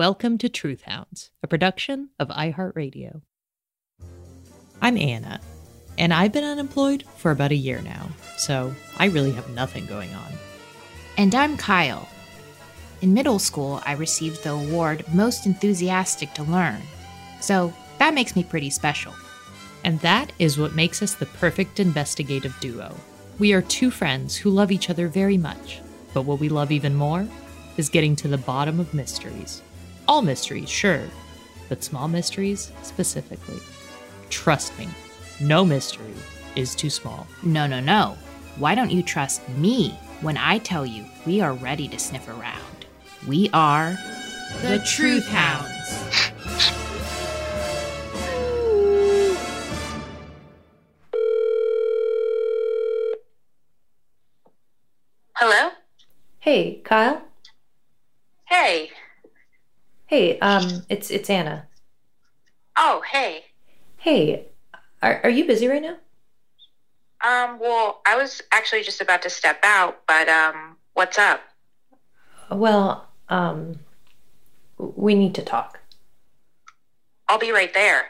Welcome to Truth Hounds, a production of iHeartRadio. I'm Anna, and I've been unemployed for about a year now, so I really have nothing going on. And I'm Kyle. In middle school, I received the award Most Enthusiastic to Learn. So that makes me pretty special. And that is what makes us the perfect investigative duo. We are two friends who love each other very much, but what we love even more is getting to the bottom of mysteries. All mysteries, sure, but small mysteries specifically. Trust me, no mystery is too small. No, no, no. Why don't you trust me when I tell you we are ready to sniff around? We are The Truth Hounds. Hello? Hey, Kyle. Hey. Hey, um, it's it's Anna. Oh, hey. Hey, are are you busy right now? Um, well, I was actually just about to step out, but um, what's up? Well, um, we need to talk. I'll be right there.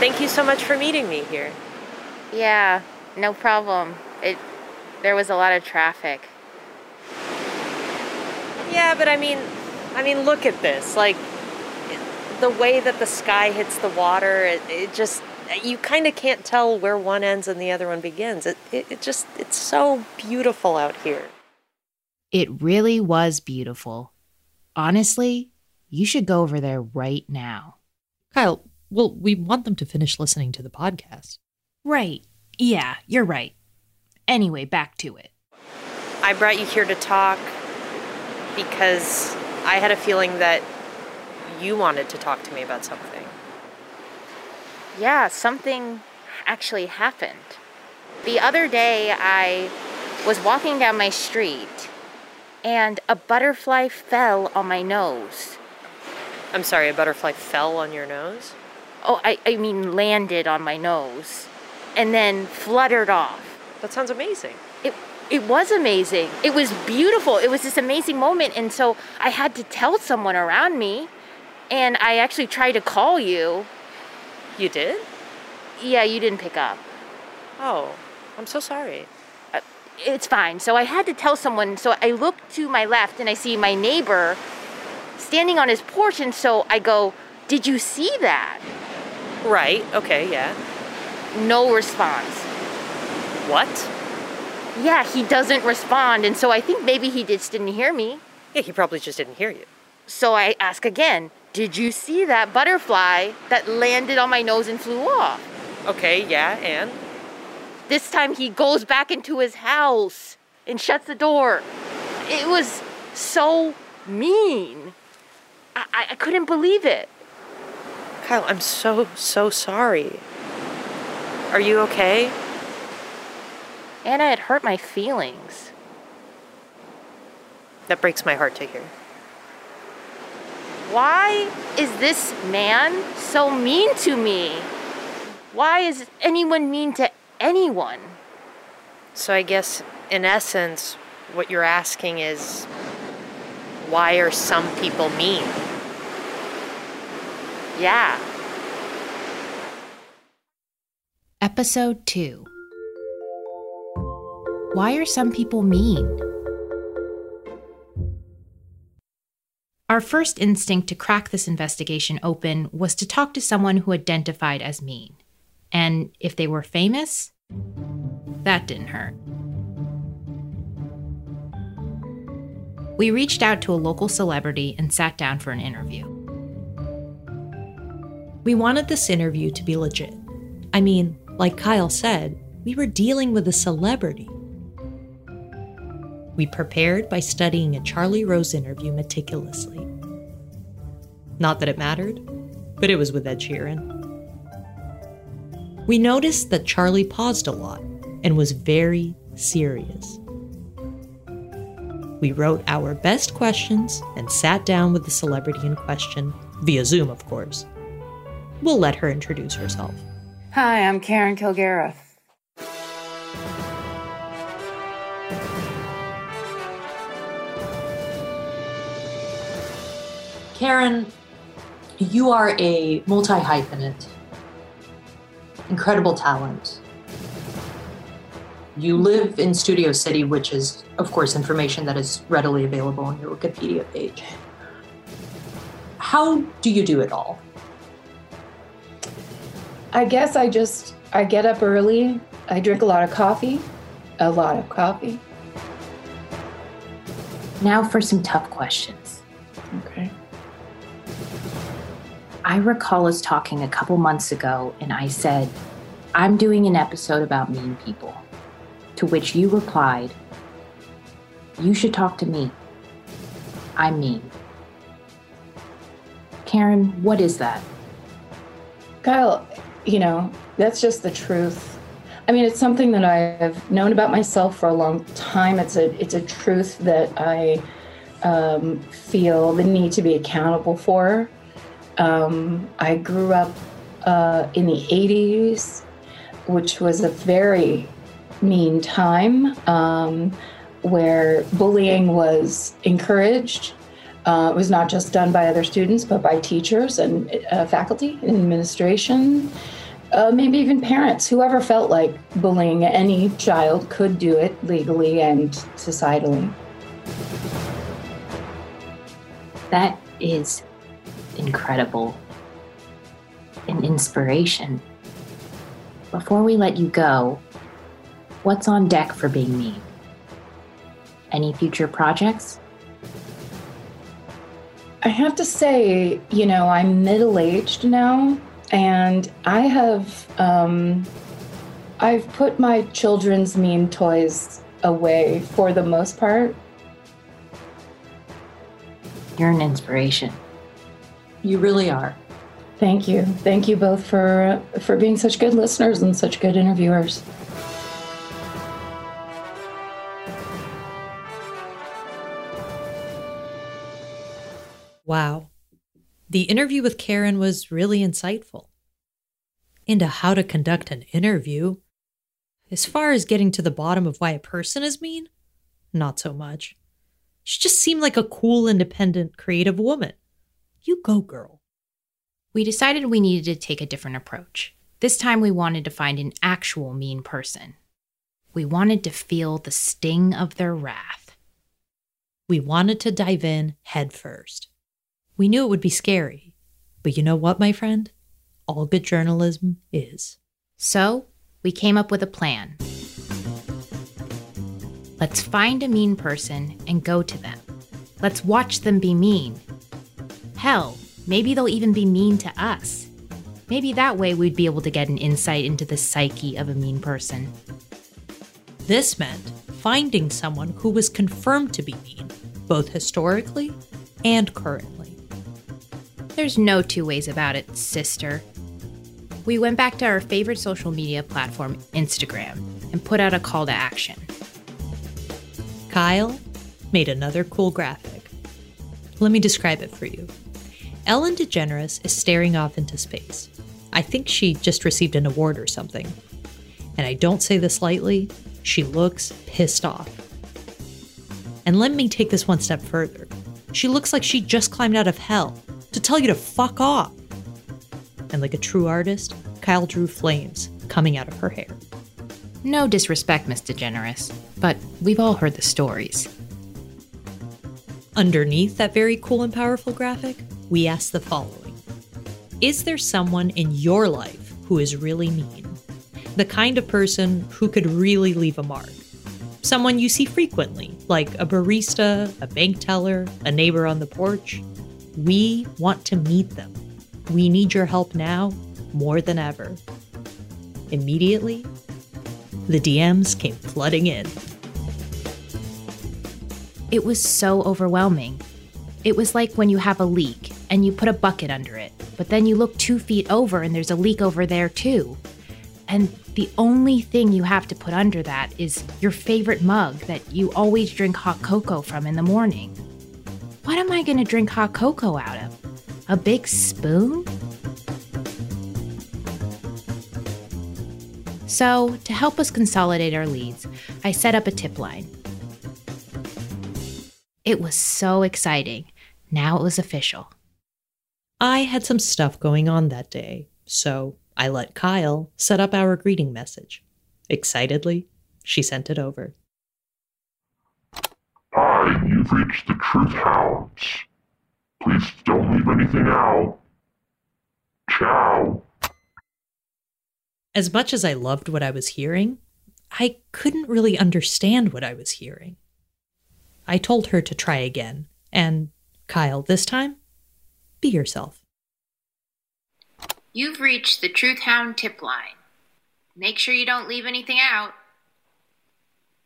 Thank you so much for meeting me here. Yeah, no problem. It there was a lot of traffic. Yeah, but I mean, I mean, look at this. Like, the way that the sky hits the water, it, it just, you kind of can't tell where one ends and the other one begins. It, it, it just, it's so beautiful out here. It really was beautiful. Honestly, you should go over there right now. Kyle, well, we want them to finish listening to the podcast. Right. Yeah, you're right. Anyway, back to it. I brought you here to talk because I had a feeling that you wanted to talk to me about something. Yeah, something actually happened. The other day, I was walking down my street and a butterfly fell on my nose. I'm sorry, a butterfly fell on your nose? Oh, I, I mean, landed on my nose and then fluttered off. That sounds amazing. It, it was amazing. It was beautiful. It was this amazing moment. And so I had to tell someone around me. And I actually tried to call you. You did? Yeah, you didn't pick up. Oh, I'm so sorry. Uh, It's fine. So I had to tell someone. So I look to my left and I see my neighbor standing on his porch. And so I go, Did you see that? Right, okay, yeah. No response. What? Yeah, he doesn't respond. And so I think maybe he just didn't hear me. Yeah, he probably just didn't hear you. So I ask again, Did you see that butterfly that landed on my nose and flew off? Okay, yeah, and? This time he goes back into his house and shuts the door. It was so mean. I, I, couldn't believe it. Kyle, I'm so, so sorry. Are you okay? Anna, it hurt my feelings. That breaks my heart to hear. Why is this man so mean to me? Why is anyone mean to anyone? So I guess, in essence, what you're asking is why are some people mean? Yeah. Episode 2 Why are some people mean? Our first instinct to crack this investigation open was to talk to someone who identified as mean. And if they were famous, that didn't hurt. We reached out to a local celebrity and sat down for an interview. We wanted this interview to be legit. I mean, like Kyle said, we were dealing with a celebrity. We prepared by studying a Charlie Rose interview meticulously. Not that it mattered, but it was with Ed Sheeran. We noticed that Charlie paused a lot and was very serious. We wrote our best questions and sat down with the celebrity in question, via Zoom, of course. We'll let her introduce herself. Hi, I'm Karen Kilgariff. Karen, you are a multi hyphenate, incredible talent. You live in Studio City, which is, of course, information that is readily available on your Wikipedia page. How do you do it all? I guess I just I get up early. I drink a lot of coffee, a lot of coffee. Now for some tough questions. Okay. I recall us talking a couple months ago, and I said, I'm doing an episode about mean people. To which you replied, You should talk to me. I'm mean. Karen, what is that? Kyle, you know, that's just the truth. I mean, it's something that I have known about myself for a long time. It's a it's a truth that I um, feel the need to be accountable for. Um, I grew up uh, in the 80s, which was a very mean time um, where bullying was encouraged. Uh, it was not just done by other students, but by teachers and uh, faculty and administration, uh, maybe even parents. Whoever felt like bullying any child could do it legally and societally. That is incredible. An inspiration. Before we let you go, what's on deck for being mean? Any future projects? I have to say, you know, I'm middle aged now, and I have, um, I've put my children's meme toys away for the most part. You're an inspiration. You really are. Thank you. Thank you both for for being such good listeners and such good interviewers. The interview with Karen was really insightful. Into how to conduct an interview. As far as getting to the bottom of why a person is mean, not so much. She just seemed like a cool, independent, creative woman. You go, girl. We decided we needed to take a different approach. This time we wanted to find an actual mean person. We wanted to feel the sting of their wrath. We wanted to dive in head first. We knew it would be scary, but you know what, my friend? All good journalism is. So, we came up with a plan. Let's find a mean person and go to them. Let's watch them be mean. Hell, maybe they'll even be mean to us. Maybe that way we'd be able to get an insight into the psyche of a mean person. This meant finding someone who was confirmed to be mean, both historically and currently. There's no two ways about it, sister. We went back to our favorite social media platform, Instagram, and put out a call to action. Kyle made another cool graphic. Let me describe it for you. Ellen DeGeneres is staring off into space. I think she just received an award or something. And I don't say this lightly, she looks pissed off. And let me take this one step further. She looks like she just climbed out of hell tell you to fuck off. And like a true artist, Kyle drew flames coming out of her hair. No disrespect, Miss DeGeneres, but we've all heard the stories. Underneath that very cool and powerful graphic, we ask the following Is there someone in your life who is really mean? The kind of person who could really leave a mark? Someone you see frequently, like a barista, a bank teller, a neighbor on the porch? We want to meet them. We need your help now more than ever. Immediately, the DMs came flooding in. It was so overwhelming. It was like when you have a leak and you put a bucket under it, but then you look two feet over and there's a leak over there too. And the only thing you have to put under that is your favorite mug that you always drink hot cocoa from in the morning. What am I going to drink hot cocoa out of? A big spoon? So, to help us consolidate our leads, I set up a tip line. It was so exciting. Now it was official. I had some stuff going on that day, so I let Kyle set up our greeting message. Excitedly, she sent it over. Hi, you've reached the Truth Hounds. Please don't leave anything out. Ciao. As much as I loved what I was hearing, I couldn't really understand what I was hearing. I told her to try again, and Kyle, this time, be yourself. You've reached the Truth Hound tip line. Make sure you don't leave anything out.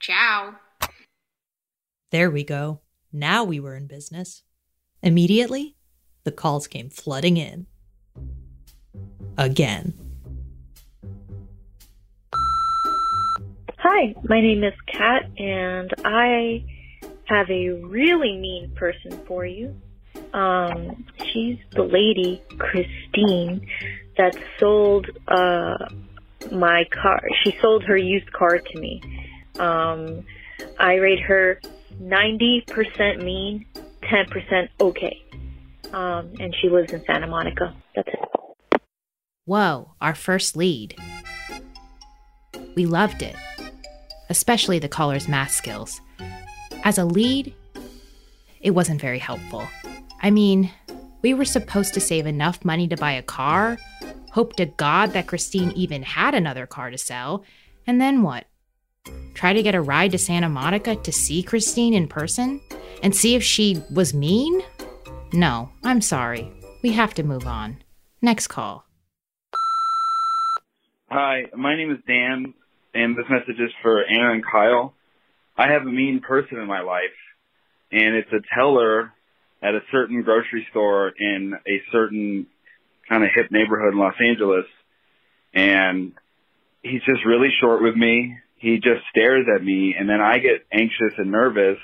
Ciao. There we go. Now we were in business. Immediately, the calls came flooding in. Again. Hi, my name is Kat, and I have a really mean person for you. Um, she's the lady, Christine, that sold uh, my car. She sold her used car to me. Um, I rate her 90% mean, 10% okay. Um, and she lives in Santa Monica. That's it. Whoa, our first lead. We loved it, especially the caller's math skills. As a lead, it wasn't very helpful. I mean, we were supposed to save enough money to buy a car, hope to God that Christine even had another car to sell, and then what? Try to get a ride to Santa Monica to see Christine in person and see if she was mean? No, I'm sorry. We have to move on. Next call. Hi, my name is Dan, and this message is for Anna and Kyle. I have a mean person in my life, and it's a teller at a certain grocery store in a certain kind of hip neighborhood in Los Angeles. And he's just really short with me. He just stares at me, and then I get anxious and nervous.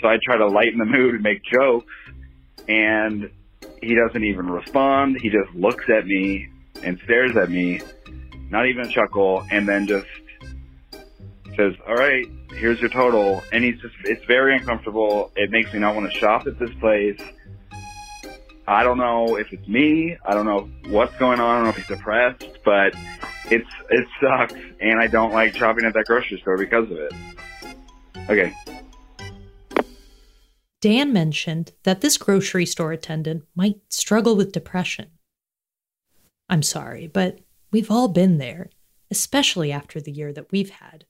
So I try to lighten the mood and make jokes, and he doesn't even respond. He just looks at me and stares at me, not even a chuckle, and then just says, "All right, here's your total." And he's just it's very uncomfortable. It makes me not want to shop at this place. I don't know if it's me. I don't know what's going on. I don't know if he's depressed, but it's it sucks, and I don't like shopping at that grocery store because of it. Okay. Dan mentioned that this grocery store attendant might struggle with depression. I'm sorry, but we've all been there, especially after the year that we've had.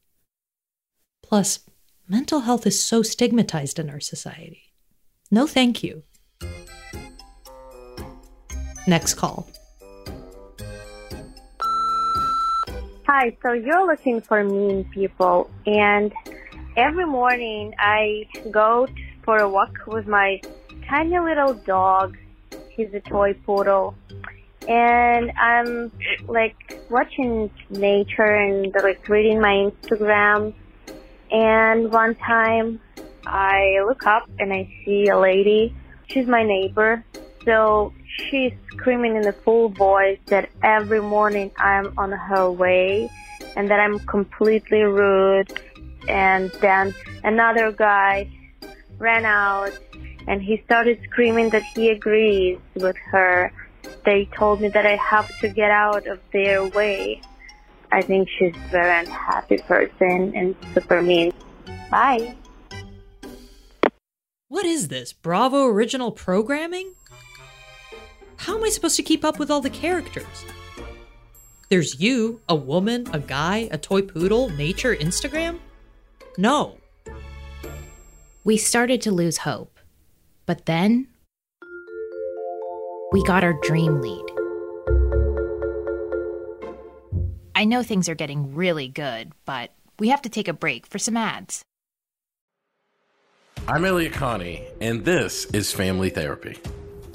Plus, mental health is so stigmatized in our society. No, thank you. Next call. Hi, so you're looking for mean people, and every morning I go for a walk with my tiny little dog. He's a toy poodle, and I'm like watching nature and like reading my Instagram. And one time I look up and I see a lady. She's my neighbor. So she's screaming in a full voice that every morning I'm on her way and that I'm completely rude. And then another guy ran out and he started screaming that he agrees with her. They told me that I have to get out of their way. I think she's a very unhappy person and super mean. Bye. What is this? Bravo original programming? How am I supposed to keep up with all the characters? There's you, a woman, a guy, a toy poodle, nature, Instagram? No. We started to lose hope. But then, we got our dream lead. I know things are getting really good, but we have to take a break for some ads. I'm Elliott Connie, and this is Family Therapy.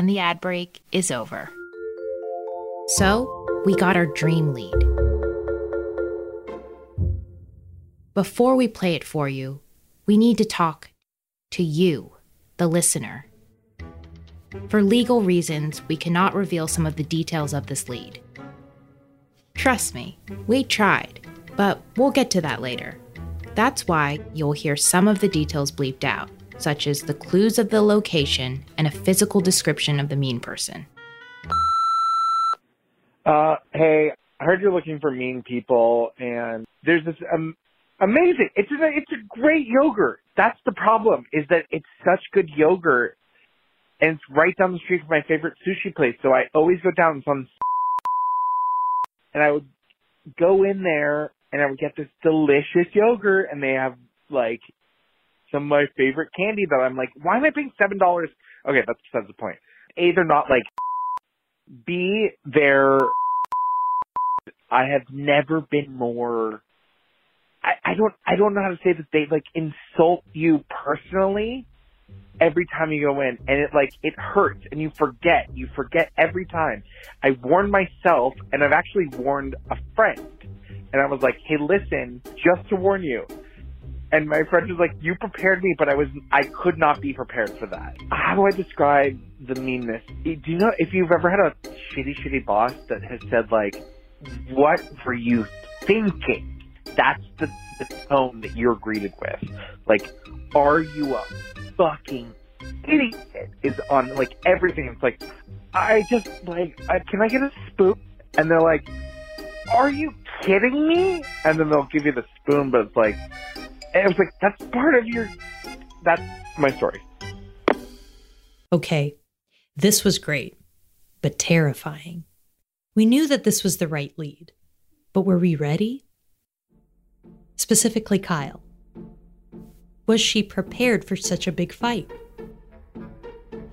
And the ad break is over. So, we got our dream lead. Before we play it for you, we need to talk to you, the listener. For legal reasons, we cannot reveal some of the details of this lead. Trust me, we tried, but we'll get to that later. That's why you'll hear some of the details bleeped out, such as the clues of the location and a physical description of the mean person. Uh, hey, I heard you're looking for mean people, and there's this um, amazing. It's a it's a great yogurt. That's the problem. Is that it's such good yogurt, and it's right down the street from my favorite sushi place. So I always go down. On, and I would go in there and I would get this delicious yogurt and they have like some of my favorite candy that I'm like, why am I paying seven dollars? Okay, that's that's the point. A, they're not like B, they're I have never been more I, I don't I don't know how to say this. They like insult you personally every time you go in and it like it hurts and you forget. You forget every time. I warned myself and I've actually warned a friend. And I was like, Hey listen, just to warn you. And my friend was like, You prepared me, but I was I could not be prepared for that. How do I describe the meanness? Eh, do you know if you've ever had a shitty, shitty boss that has said like, What were you thinking? That's the, the tone that you're greeted with. Like, are you a fucking idiot? Is on like everything. It's like, I just like, I, can I get a spoon? And they're like, are you kidding me? And then they'll give you the spoon, but it's like, and it was like, that's part of your, that's my story. Okay, this was great, but terrifying. We knew that this was the right lead, but were we ready? Specifically, Kyle. Was she prepared for such a big fight?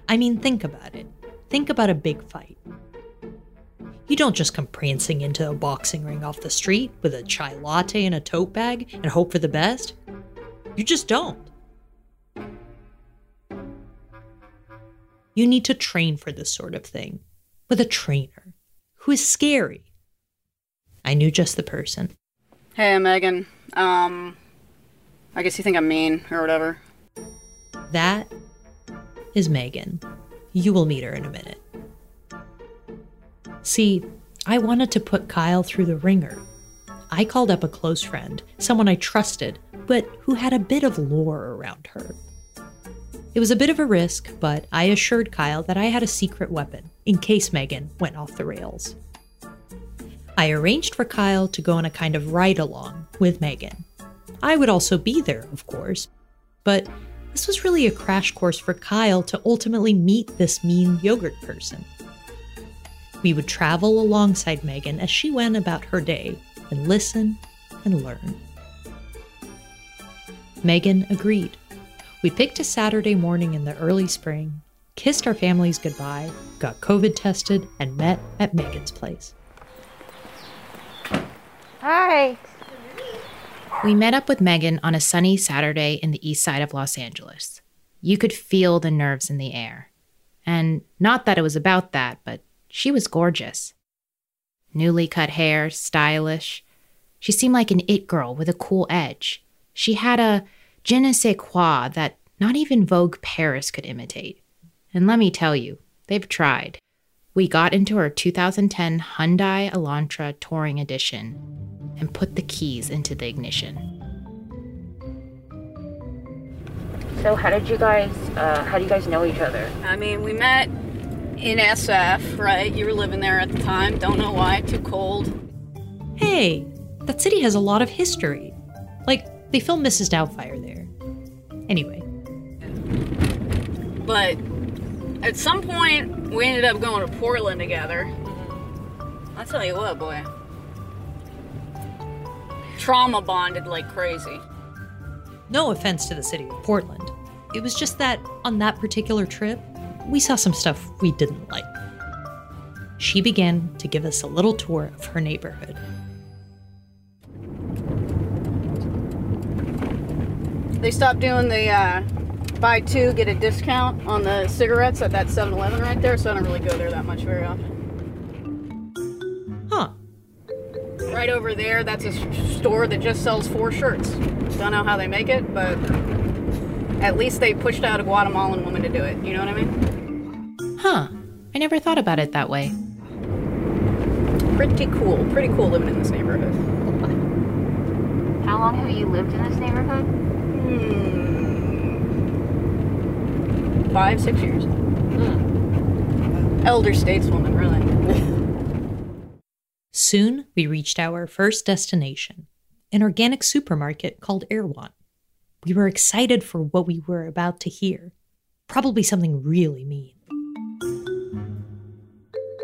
I mean, think about it. Think about a big fight. You don't just come prancing into a boxing ring off the street with a chai latte and a tote bag and hope for the best. You just don't. You need to train for this sort of thing with a trainer who is scary. I knew just the person. Hey, I'm Megan. Um, I guess you think I'm mean or whatever. That is Megan. You will meet her in a minute. See, I wanted to put Kyle through the ringer. I called up a close friend, someone I trusted, but who had a bit of lore around her. It was a bit of a risk, but I assured Kyle that I had a secret weapon in case Megan went off the rails. I arranged for Kyle to go on a kind of ride along with Megan. I would also be there, of course, but this was really a crash course for Kyle to ultimately meet this mean yogurt person. We would travel alongside Megan as she went about her day and listen and learn. Megan agreed. We picked a Saturday morning in the early spring, kissed our families goodbye, got COVID tested, and met at Megan's place. Hi. We met up with Megan on a sunny Saturday in the east side of Los Angeles. You could feel the nerves in the air. And not that it was about that, but she was gorgeous. Newly cut hair, stylish. She seemed like an it girl with a cool edge. She had a je ne sais quoi that not even Vogue Paris could imitate. And let me tell you, they've tried. We got into her 2010 Hyundai Elantra Touring Edition and put the keys into the ignition. So how did you guys? Uh, how do you guys know each other? I mean, we met in SF, right? You were living there at the time. Don't know why. Too cold. Hey, that city has a lot of history. Like, they filmed Mrs. Doubtfire there. Anyway. But at some point, we ended up going to Portland together. I'll tell you what, boy. Trauma bonded like crazy. No offense to the city of Portland. It was just that on that particular trip, we saw some stuff we didn't like. She began to give us a little tour of her neighborhood. They stopped doing the uh, buy two, get a discount on the cigarettes at that 7 Eleven right there, so I don't really go there that much very often. Huh. Right over there, that's a store that just sells four shirts. Don't know how they make it, but at least they pushed out a Guatemalan woman to do it. You know what I mean? Huh. I never thought about it that way. Pretty cool. Pretty cool living in this neighborhood. How long have you lived in this neighborhood? Hmm. Five, six years. Elder stateswoman, really. Soon, we reached our first destination, an organic supermarket called Erewhon. We were excited for what we were about to hear. Probably something really mean.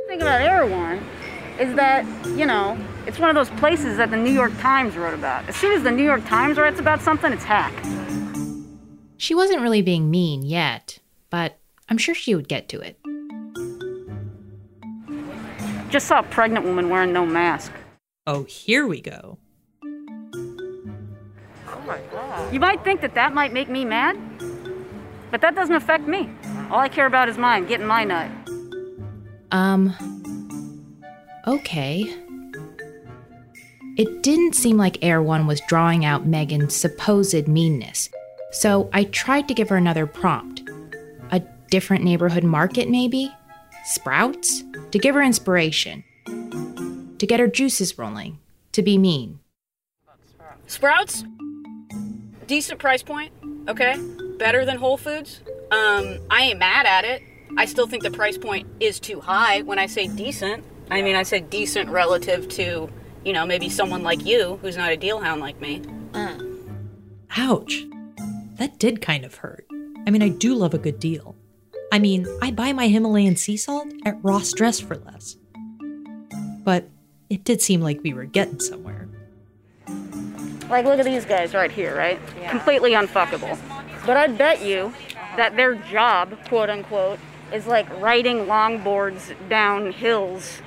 thing about Erewhon is that, you know, It's one of those places that the New York Times wrote about. As soon as the New York Times writes about something, it's hack. She wasn't really being mean yet, but I'm sure she would get to it. Just saw a pregnant woman wearing no mask. Oh, here we go. You might think that that might make me mad, but that doesn't affect me. All I care about is mine, getting my nut. Um. Okay. It didn't seem like Erewhon was drawing out Megan's supposed meanness, so I tried to give her another prompt. A different neighborhood market, maybe? Sprouts? To give her inspiration. To get her juices rolling. To be mean. Sprouts? Decent price point, okay? Better than Whole Foods. Um, I ain't mad at it. I still think the price point is too high when I say decent. I mean, I said decent relative to, you know, maybe someone like you who's not a deal hound like me. Ouch. That did kind of hurt. I mean, I do love a good deal. I mean, I buy my Himalayan sea salt at Ross Dress for less. But it did seem like we were getting somewhere. Like, look at these guys right here, right? Completely unfuckable. But I'd bet you that their job, quote unquote, is like riding longboards down hills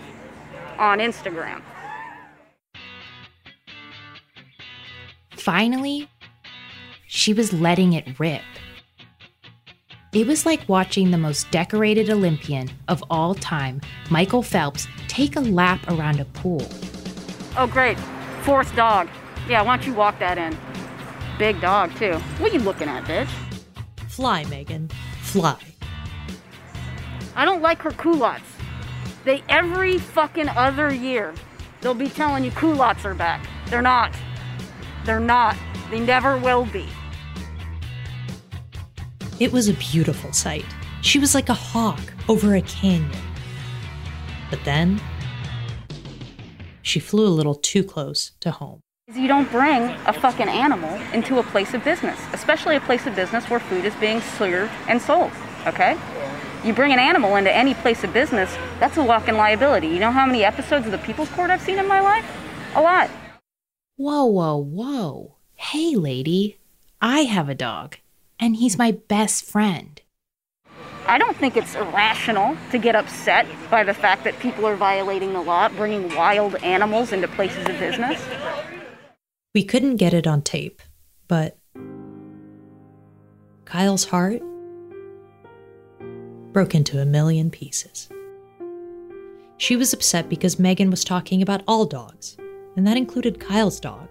on Instagram. Finally, she was letting it rip. It was like watching the most decorated Olympian of all time, Michael Phelps, take a lap around a pool. Oh, great. Fourth dog. Yeah, why don't you walk that in? Big dog, too. What are you looking at, bitch? Fly, Megan. Fly. I don't like her culottes. They every fucking other year, they'll be telling you culottes are back. They're not. They're not. They never will be. It was a beautiful sight. She was like a hawk over a canyon. But then, she flew a little too close to home. You don't bring a fucking animal into a place of business, especially a place of business where food is being served and sold, okay? You bring an animal into any place of business, that's a walking liability. You know how many episodes of the People's Court I've seen in my life? A lot. Whoa, whoa, whoa. Hey, lady. I have a dog, and he's my best friend. I don't think it's irrational to get upset by the fact that people are violating the law, bringing wild animals into places of business. We couldn't get it on tape, but Kyle's heart broke into a million pieces. She was upset because Megan was talking about all dogs, and that included Kyle's dog.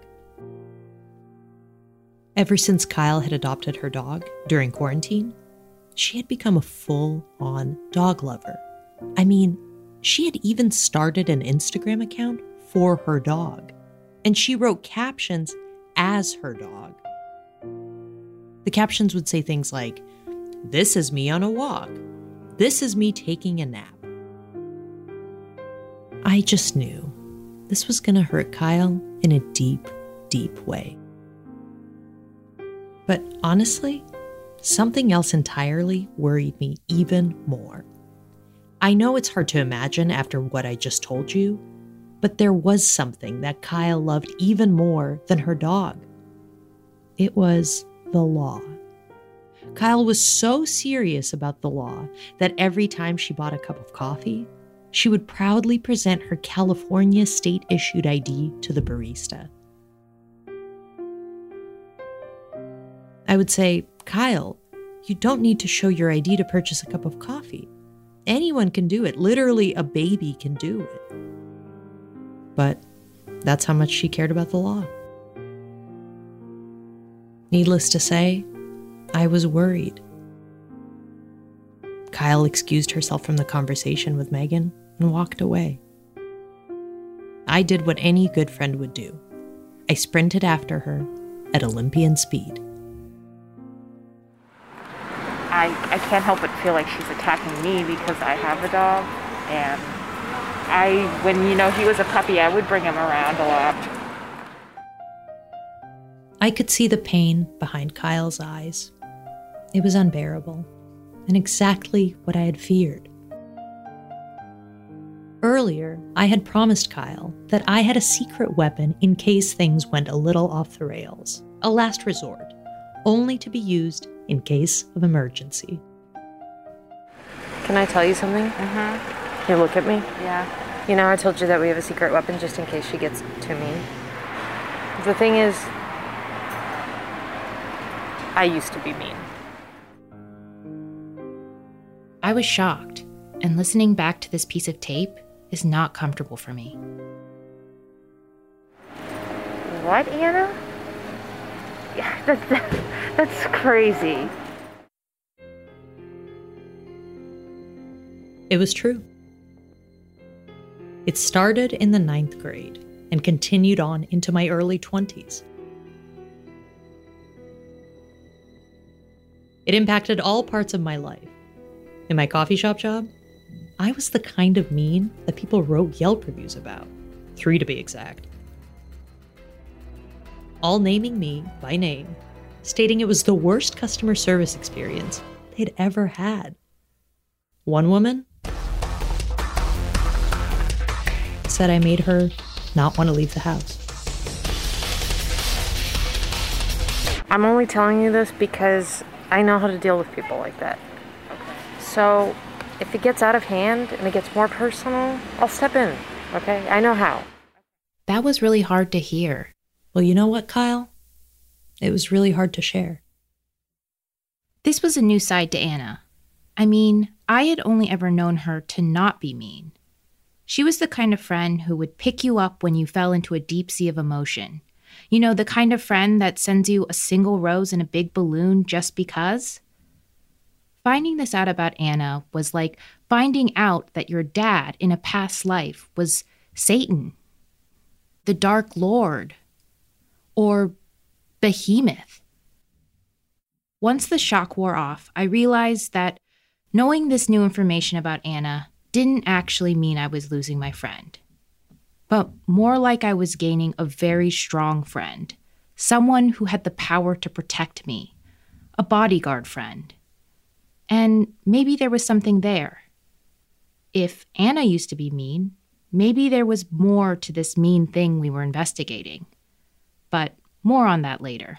Ever since Kyle had adopted her dog during quarantine, she had become a full on dog lover. I mean, she had even started an Instagram account for her dog, and she wrote captions as her dog. The captions would say things like, This is me on a walk. This is me taking a nap. I just knew this was going to hurt Kyle in a deep, deep way. But honestly, something else entirely worried me even more. I know it's hard to imagine after what I just told you, but there was something that Kyle loved even more than her dog. It was the law. Kyle was so serious about the law that every time she bought a cup of coffee, she would proudly present her California state issued ID to the barista. I would say, Kyle, you don't need to show your ID to purchase a cup of coffee. Anyone can do it. Literally, a baby can do it. But that's how much she cared about the law. Needless to say, I was worried. Kyle excused herself from the conversation with Megan and walked away. I did what any good friend would do I sprinted after her at Olympian speed. I, I can't help but feel like she's attacking me because I have a dog. And I, when you know he was a puppy, I would bring him around a lot. I could see the pain behind Kyle's eyes. It was unbearable, and exactly what I had feared. Earlier, I had promised Kyle that I had a secret weapon in case things went a little off the rails, a last resort, only to be used in case of emergency. Can I tell you something? Mm-hmm. You look at me? Yeah. You know, I told you that we have a secret weapon just in case she gets too mean. The thing is, I used to be mean. I was shocked, and listening back to this piece of tape is not comfortable for me. What, Anna? Yeah, that's, that's crazy. It was true. It started in the ninth grade and continued on into my early 20s. It impacted all parts of my life. In my coffee shop job, I was the kind of mean that people wrote Yelp reviews about, three to be exact. All naming me by name, stating it was the worst customer service experience they'd ever had. One woman said I made her not want to leave the house. I'm only telling you this because I know how to deal with people like that. So, if it gets out of hand and it gets more personal, I'll step in, okay? I know how. That was really hard to hear. Well, you know what, Kyle? It was really hard to share. This was a new side to Anna. I mean, I had only ever known her to not be mean. She was the kind of friend who would pick you up when you fell into a deep sea of emotion. You know, the kind of friend that sends you a single rose in a big balloon just because? Finding this out about Anna was like finding out that your dad in a past life was Satan, the Dark Lord, or Behemoth. Once the shock wore off, I realized that knowing this new information about Anna didn't actually mean I was losing my friend, but more like I was gaining a very strong friend, someone who had the power to protect me, a bodyguard friend. And maybe there was something there. If Anna used to be mean, maybe there was more to this mean thing we were investigating. But more on that later.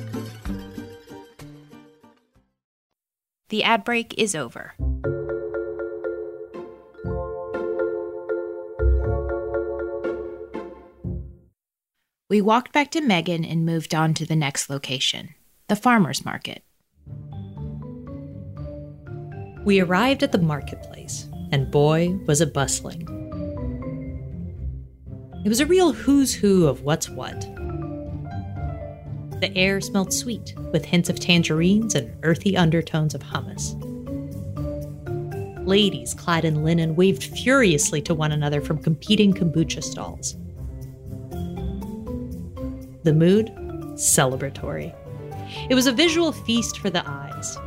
The ad break is over. We walked back to Megan and moved on to the next location the farmer's market. We arrived at the marketplace, and boy, was it bustling. It was a real who's who of what's what. The air smelled sweet, with hints of tangerines and earthy undertones of hummus. Ladies clad in linen waved furiously to one another from competing kombucha stalls. The mood? Celebratory. It was a visual feast for the eyes.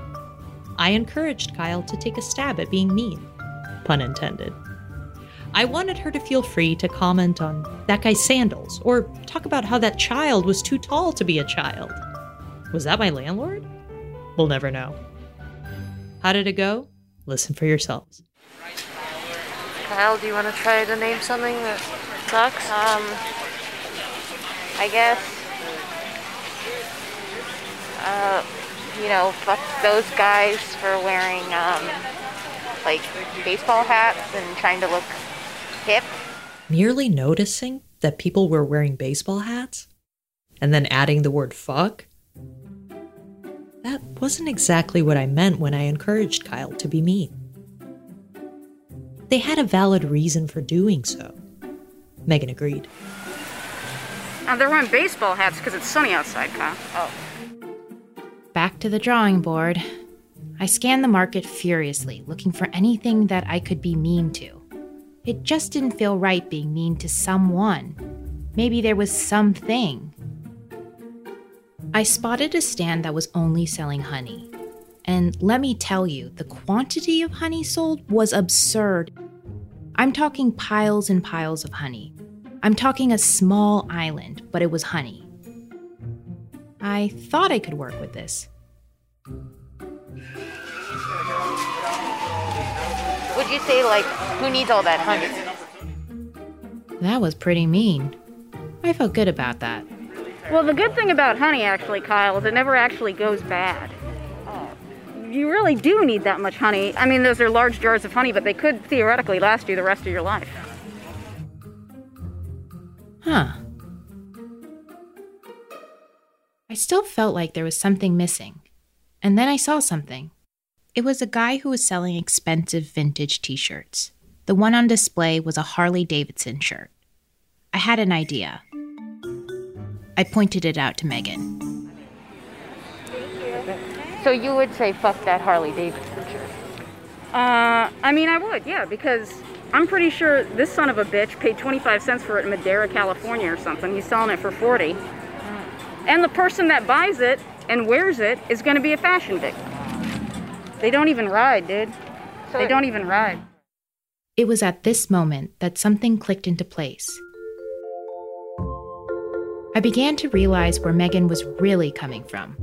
I encouraged Kyle to take a stab at being mean. Pun intended. I wanted her to feel free to comment on that guy's sandals or talk about how that child was too tall to be a child. Was that my landlord? We'll never know. How did it go? Listen for yourselves. Kyle, do you want to try to name something that sucks? Um, I guess. Uh, you know, fuck those guys for wearing um, like baseball hats and trying to look hip. Merely noticing that people were wearing baseball hats and then adding the word fuck? That wasn't exactly what I meant when I encouraged Kyle to be mean. They had a valid reason for doing so. Megan agreed. Now they're wearing baseball hats because it's sunny outside, Kyle. Oh. Back to the drawing board. I scanned the market furiously, looking for anything that I could be mean to. It just didn't feel right being mean to someone. Maybe there was something. I spotted a stand that was only selling honey. And let me tell you, the quantity of honey sold was absurd. I'm talking piles and piles of honey. I'm talking a small island, but it was honey. I thought I could work with this. You say, like, who needs all that honey? That was pretty mean. I felt good about that. Well, the good thing about honey, actually, Kyle, is it never actually goes bad. You really do need that much honey. I mean, those are large jars of honey, but they could theoretically last you the rest of your life. Huh. I still felt like there was something missing. And then I saw something. It was a guy who was selling expensive vintage t shirts. The one on display was a Harley Davidson shirt. I had an idea. I pointed it out to Megan. So you would say, fuck that Harley Davidson shirt? Uh, I mean, I would, yeah, because I'm pretty sure this son of a bitch paid 25 cents for it in Madera, California or something. He's selling it for 40. And the person that buys it and wears it is going to be a fashion victim. They don't even ride, dude. They don't even ride. It was at this moment that something clicked into place. I began to realize where Megan was really coming from.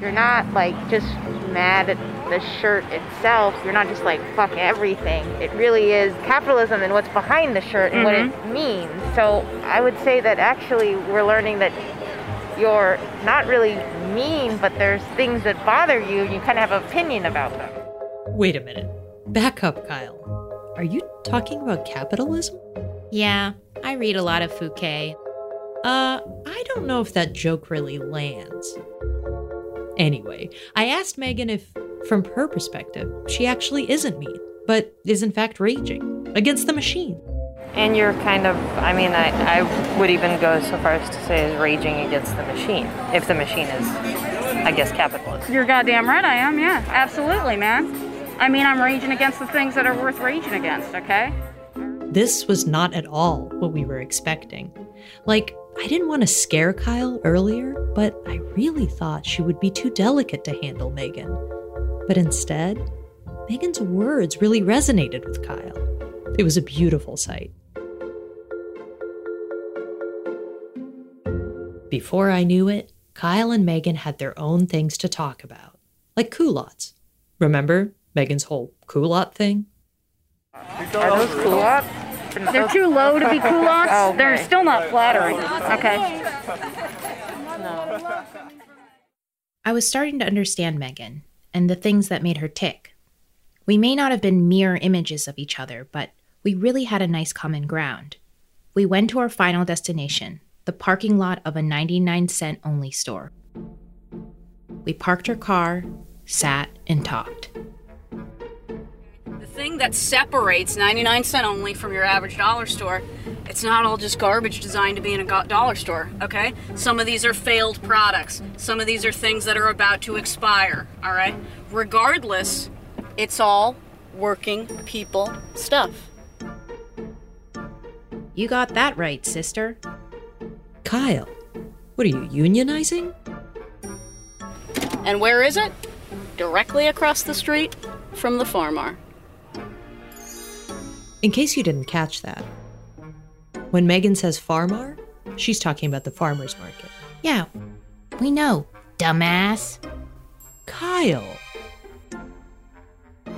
You're not like just mad at the shirt itself. You're not just like fuck everything. It really is capitalism and what's behind the shirt and what it mm-hmm. means. So I would say that actually we're learning that you're not really mean, but there's things that bother you. You kind of have an opinion about them. Wait a minute. Back up, Kyle. Are you talking about capitalism? Yeah, I read a lot of Foucault. Uh, I don't know if that joke really lands. Anyway, I asked Megan if, from her perspective, she actually isn't mean, but is in fact raging against the machine. And you're kind of, I mean, I, I would even go so far as to say is raging against the machine, if the machine is, I guess, capitalist. You're goddamn right I am, yeah. Absolutely, man. I mean, I'm raging against the things that are worth raging against, okay? This was not at all what we were expecting. Like, I didn't want to scare Kyle earlier, but I really thought she would be too delicate to handle Megan. But instead, Megan's words really resonated with Kyle. It was a beautiful sight. Before I knew it, Kyle and Megan had their own things to talk about, like culottes. Remember Megan's whole culotte thing? Are those culottes? They're too low to be culottes. Oh, okay. They're still not flattering. Okay. I was starting to understand Megan and the things that made her tick. We may not have been mirror images of each other, but we really had a nice common ground. We went to our final destination, the parking lot of a 99 cent only store. We parked our car, sat, and talked. The thing that separates 99 cent only from your average dollar store, it's not all just garbage designed to be in a dollar store, okay? Some of these are failed products. Some of these are things that are about to expire, all right? Regardless, it's all working people stuff. You got that right, sister. Kyle, what are you, unionizing? And where is it? Directly across the street from the Farmar. In case you didn't catch that, when Megan says Farmar, she's talking about the farmer's market. Yeah, we know, dumbass. Kyle!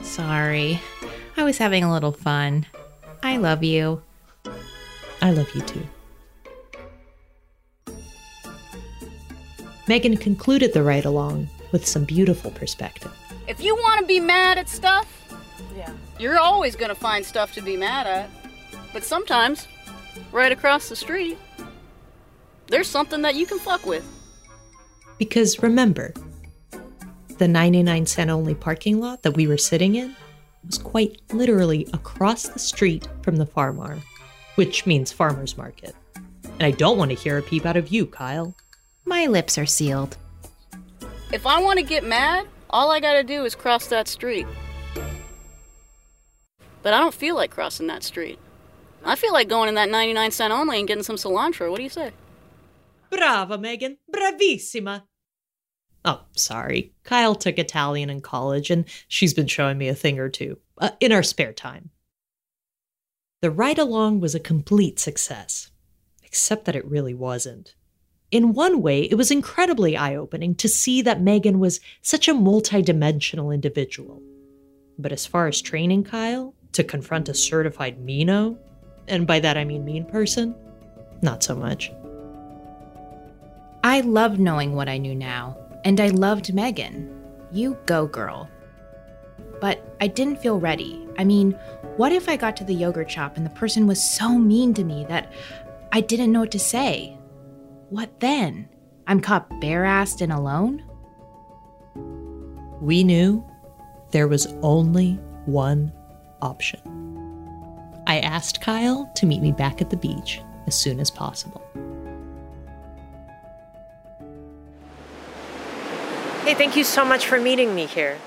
Sorry. I was having a little fun. I love you. I love you too. Megan concluded the ride along with some beautiful perspective. If you want to be mad at stuff, Yeah. you're always going to find stuff to be mad at. But sometimes, right across the street, there's something that you can fuck with. Because remember, the 99 cent only parking lot that we were sitting in was quite literally across the street from the Farmar, which means farmer's market. And I don't want to hear a peep out of you, Kyle. My lips are sealed. If I want to get mad, all I got to do is cross that street. But I don't feel like crossing that street. I feel like going in that 99 cent only and getting some cilantro. What do you say? Brava, Megan. Bravissima. Oh, sorry. Kyle took Italian in college, and she's been showing me a thing or two uh, in our spare time. The ride along was a complete success, except that it really wasn't. In one way, it was incredibly eye opening to see that Megan was such a multidimensional individual. But as far as training Kyle to confront a certified Mino, and by that I mean mean person, not so much. I loved knowing what I knew now, and I loved Megan. You go, girl. But I didn't feel ready. I mean, what if I got to the yogurt shop and the person was so mean to me that I didn't know what to say? What then? I'm caught bare assed and alone? We knew there was only one option. I asked Kyle to meet me back at the beach as soon as possible. Hey, thank you so much for meeting me here.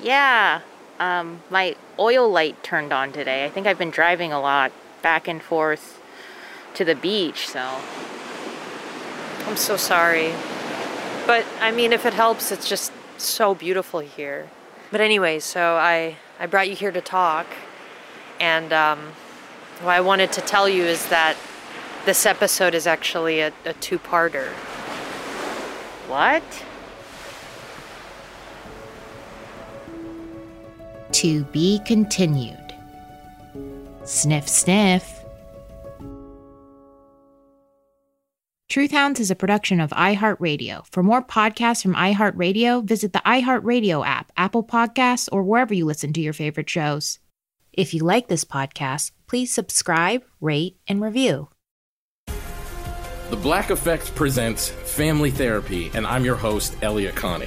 Yeah, um, my oil light turned on today. I think I've been driving a lot back and forth to the beach, so. I'm so sorry. But I mean, if it helps, it's just so beautiful here. But anyway, so I I brought you here to talk, and um, what I wanted to tell you is that this episode is actually a, a two-parter. What? To be continued. Sniff, sniff. Truth Hounds is a production of iHeartRadio. For more podcasts from iHeartRadio, visit the iHeartRadio app, Apple Podcasts, or wherever you listen to your favorite shows. If you like this podcast, please subscribe, rate, and review. The Black Effect presents Family Therapy, and I'm your host, Elliott Connie.